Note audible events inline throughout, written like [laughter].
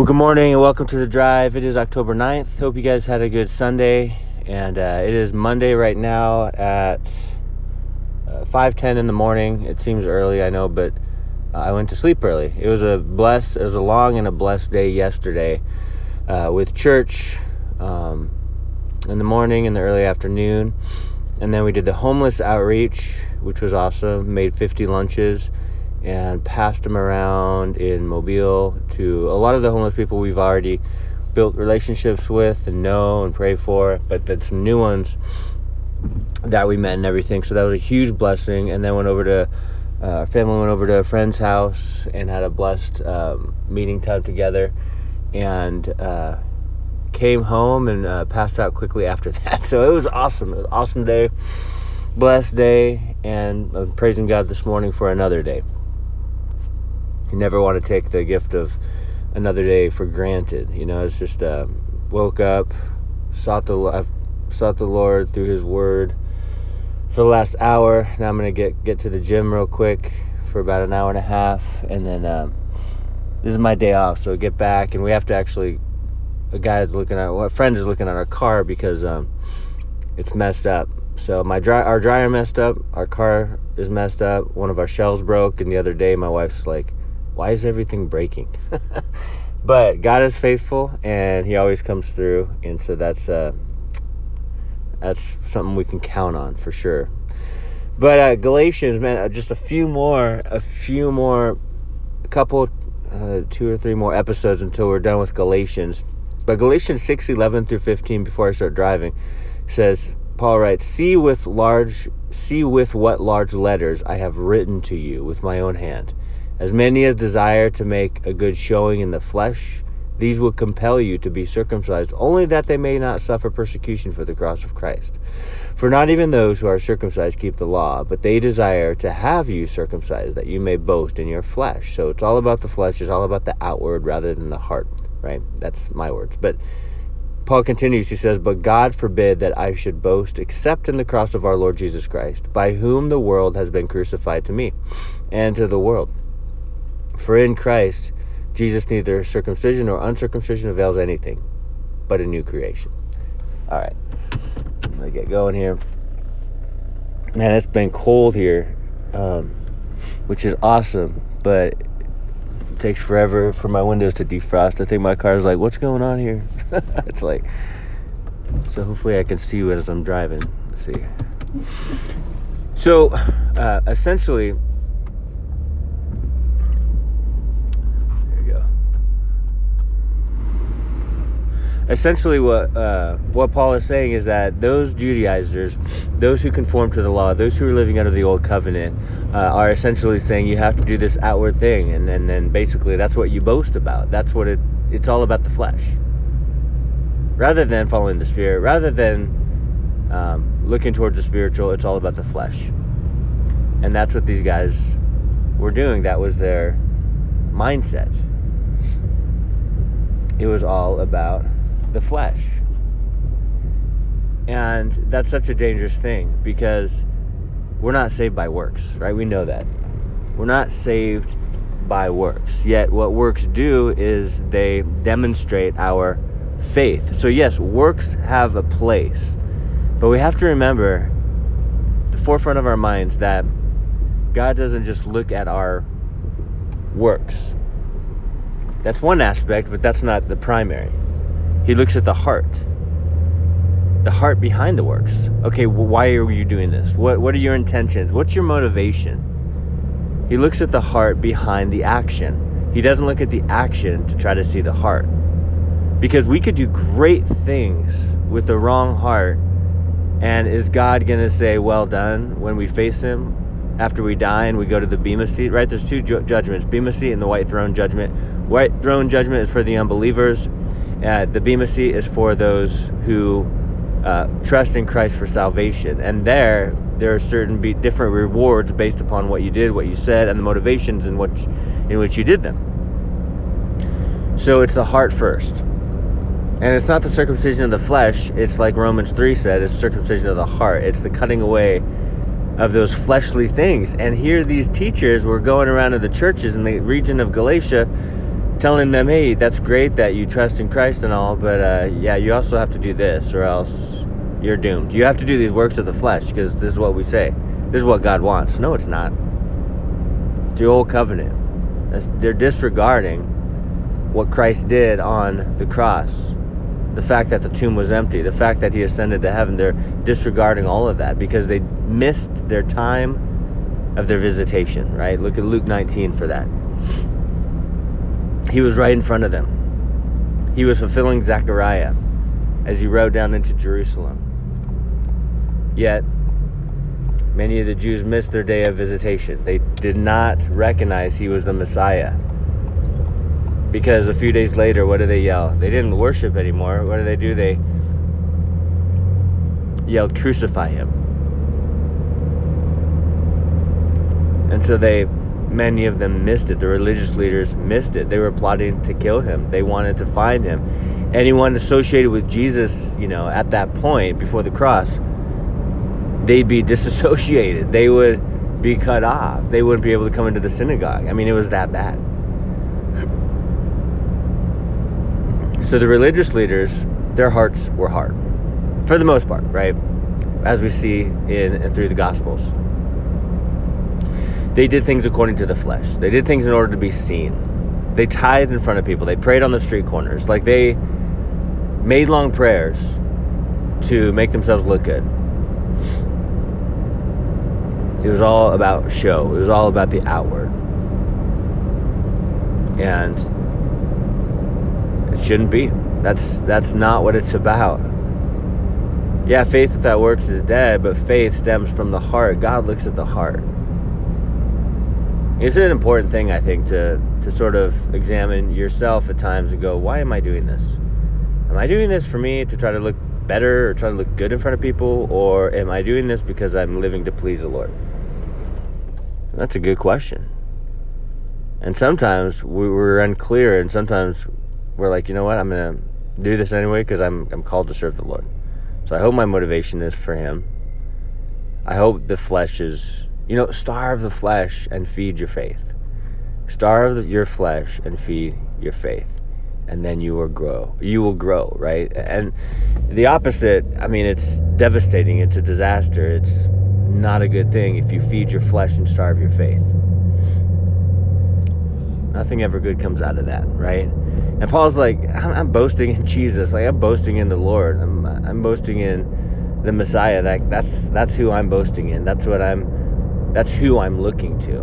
Well, good morning and welcome to the drive. It is October 9th. Hope you guys had a good Sunday. And uh, it is Monday right now at uh, 5:10 in the morning. It seems early, I know, but uh, I went to sleep early. It was a blessed, it was a long and a blessed day yesterday uh, with church um, in the morning and the early afternoon, and then we did the homeless outreach, which was awesome. Made 50 lunches and passed them around in Mobile to a lot of the homeless people we've already built relationships with and know and pray for, but some new ones that we met and everything. So that was a huge blessing. And then went over to uh, our family went over to a friend's house and had a blessed um, meeting time together, and uh, came home and uh, passed out quickly after [laughs] that. So it was awesome. It was an awesome day, blessed day, and I'm praising God this morning for another day. You never want to take the gift of another day for granted. You know, it's just uh, woke up, sought the I've sought the Lord through His Word for the last hour. Now I'm gonna get get to the gym real quick for about an hour and a half, and then um, this is my day off. So get back, and we have to actually. A guy is looking at well, a friend is looking at our car because um, it's messed up. So my dry our dryer messed up, our car is messed up, one of our shelves broke, and the other day my wife's like, why is everything breaking? [laughs] but God is faithful and he always comes through and so that's uh that's something we can count on for sure. But uh, Galatians, man, uh, just a few more, a few more, a couple, uh, two or three more episodes until we're done with Galatians. But Galatians 6 11 through 15, before I start driving, says, Paul writes, See with large, see with what large letters I have written to you with my own hand. As many as desire to make a good showing in the flesh, these will compel you to be circumcised, only that they may not suffer persecution for the cross of Christ. For not even those who are circumcised keep the law, but they desire to have you circumcised, that you may boast in your flesh. So it's all about the flesh, it's all about the outward rather than the heart, right? That's my words. But Paul continues, he says, But God forbid that I should boast except in the cross of our Lord Jesus Christ, by whom the world has been crucified to me, and to the world. For in Christ, Jesus neither circumcision nor uncircumcision avails anything, but a new creation. All right, let me get going here. Man, it's been cold here, um, which is awesome, but it takes forever for my windows to defrost. I think my car is like, what's going on here? [laughs] it's like, so hopefully I can see you as I'm driving. Let's see. So, uh, essentially, essentially what uh, what Paul is saying is that those Judaizers, those who conform to the law, those who are living under the old covenant, uh, are essentially saying you have to do this outward thing, and and then basically that's what you boast about. That's what it it's all about the flesh, rather than following the spirit, rather than um, looking towards the spiritual. It's all about the flesh, and that's what these guys were doing. That was their mindset. It was all about the flesh. And that's such a dangerous thing because we're not saved by works, right? We know that. We're not saved by works. Yet, what works do is they demonstrate our faith. So, yes, works have a place, but we have to remember the forefront of our minds that God doesn't just look at our works. That's one aspect, but that's not the primary. He looks at the heart. The heart behind the works. Okay, well, why are you doing this? What what are your intentions? What's your motivation? He looks at the heart behind the action. He doesn't look at the action to try to see the heart. Because we could do great things with the wrong heart. And is God going to say, well done, when we face Him after we die and we go to the Bema seat? Right? There's two ju- judgments Bema seat and the white throne judgment. White throne judgment is for the unbelievers, uh, the Bema seat is for those who uh, trust in Christ for salvation. And there, there are certain be different rewards based upon what you did, what you said, and the motivations in which, in which you did them. So it's the heart first. And it's not the circumcision of the flesh, it's like Romans 3 said, it's circumcision of the heart. It's the cutting away of those fleshly things. And here these teachers were going around to the churches in the region of Galatia telling them, hey, that's great that you trust in Christ and all, but uh, yeah, you also have to do this or else you're doomed. You have to do these works of the flesh because this is what we say. This is what God wants. No, it's not. It's the old covenant. That's, they're disregarding what Christ did on the cross. The fact that the tomb was empty, the fact that he ascended to heaven, they're disregarding all of that because they missed their time of their visitation, right? Look at Luke 19 for that. He was right in front of them. He was fulfilling Zechariah as he rode down into Jerusalem. Yet, many of the Jews missed their day of visitation. They did not recognize he was the Messiah. Because a few days later, what do they yell? They didn't worship anymore. What do they do? They yelled, Crucify him. And so they many of them missed it. The religious leaders missed it. They were plotting to kill him. They wanted to find him. Anyone associated with Jesus, you know, at that point before the cross, they'd be [laughs] disassociated. They would be cut off. They wouldn't be able to come into the synagogue. I mean, it was that bad. So the religious leaders, their hearts were hard. For the most part, right? As we see in and through the gospels they did things according to the flesh. They did things in order to be seen. They tithed in front of people. They prayed on the street corners. Like they made long prayers to make themselves look good. It was all about show. It was all about the outward. And it shouldn't be. That's that's not what it's about. Yeah, faith without works is dead, but faith stems from the heart. God looks at the heart. It's an important thing, I think, to to sort of examine yourself at times and go, why am I doing this? Am I doing this for me to try to look better or try to look good in front of people, or am I doing this because I'm living to please the Lord? That's a good question. And sometimes we are unclear, and sometimes we're like, you know what, I'm gonna do this anyway because I'm I'm called to serve the Lord. So I hope my motivation is for Him. I hope the flesh is you know, starve the flesh and feed your faith. Starve your flesh and feed your faith. And then you will grow. You will grow, right? And the opposite, I mean, it's devastating. It's a disaster. It's not a good thing if you feed your flesh and starve your faith. Nothing ever good comes out of that, right? And Paul's like, I'm, I'm boasting in Jesus. Like, I'm boasting in the Lord. I'm, I'm boasting in the Messiah. That, that's, that's who I'm boasting in. That's what I'm that's who I'm looking to.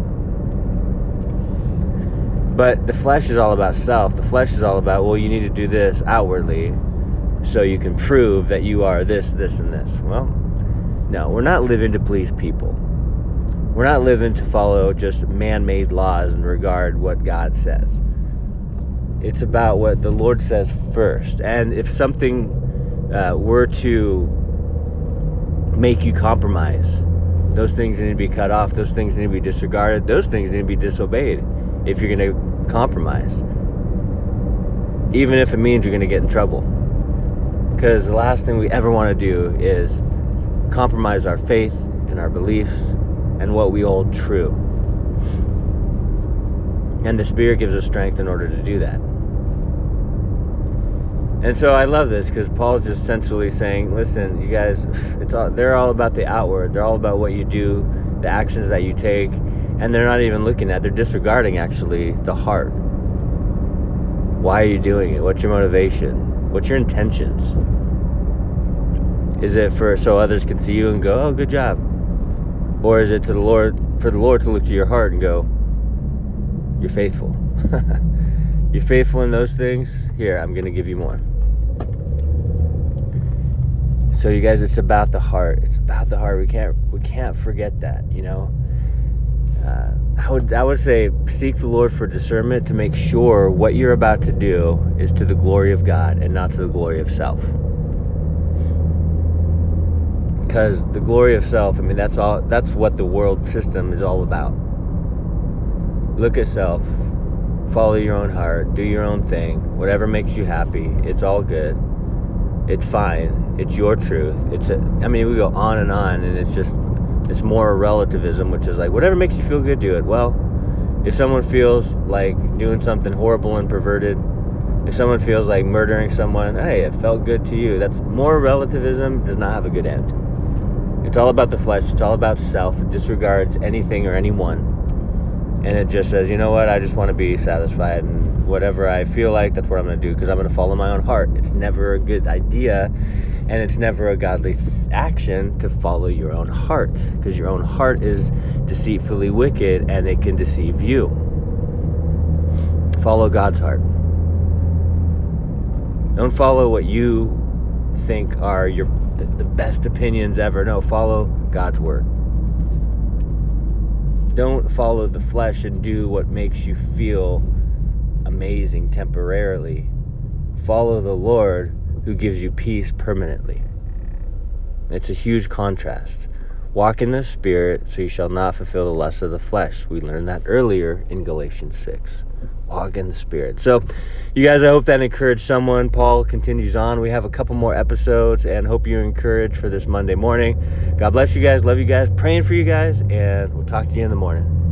But the flesh is all about self. The flesh is all about, well, you need to do this outwardly so you can prove that you are this, this, and this. Well, no, we're not living to please people. We're not living to follow just man made laws and regard what God says. It's about what the Lord says first. And if something uh, were to make you compromise, those things need to be cut off. Those things need to be disregarded. Those things need to be disobeyed if you're going to compromise. Even if it means you're going to get in trouble. Because the last thing we ever want to do is compromise our faith and our beliefs and what we hold true. And the Spirit gives us strength in order to do that. And so I love this because Paul's just essentially saying, listen, you guys, it's all, they're all about the outward. They're all about what you do, the actions that you take, and they're not even looking at. They're disregarding actually the heart. Why are you doing it? What's your motivation? What's your intentions? Is it for so others can see you and go, "Oh, good job," or is it to the Lord for the Lord to look to your heart and go, "You're faithful." [laughs] You're faithful in those things. Here, I'm going to give you more. So you guys, it's about the heart. It's about the heart. We can't we can't forget that. You know. Uh, I would I would say seek the Lord for discernment to make sure what you're about to do is to the glory of God and not to the glory of self. Because the glory of self, I mean, that's all. That's what the world system is all about. Look at self. Follow your own heart. Do your own thing. Whatever makes you happy. It's all good it's fine. It's your truth. It's a, I mean, we go on and on, and it's just it's moral relativism, which is like whatever makes you feel good, do it. Well, If someone feels like doing something horrible and perverted, if someone feels like murdering someone, hey, it felt good to you. That's moral relativism does not have a good end. It's all about the flesh, it's all about self. It disregards anything or anyone. And it just says, you know what, I just want to be satisfied and whatever I feel like, that's what I'm going to do because I'm going to follow my own heart. It's never a good idea and it's never a godly th- action to follow your own heart because your own heart is deceitfully wicked and it can deceive you. Follow God's heart. Don't follow what you think are your the best opinions ever. No, follow God's word. Don't follow the flesh and do what makes you feel amazing temporarily. Follow the Lord who gives you peace permanently. It's a huge contrast. Walk in the Spirit so you shall not fulfill the lusts of the flesh. We learned that earlier in Galatians 6 walk in the spirit. So you guys i hope that encouraged someone. Paul continues on. We have a couple more episodes and hope you're encouraged for this monday morning. God bless you guys. Love you guys. Praying for you guys. And we'll talk to you in the morning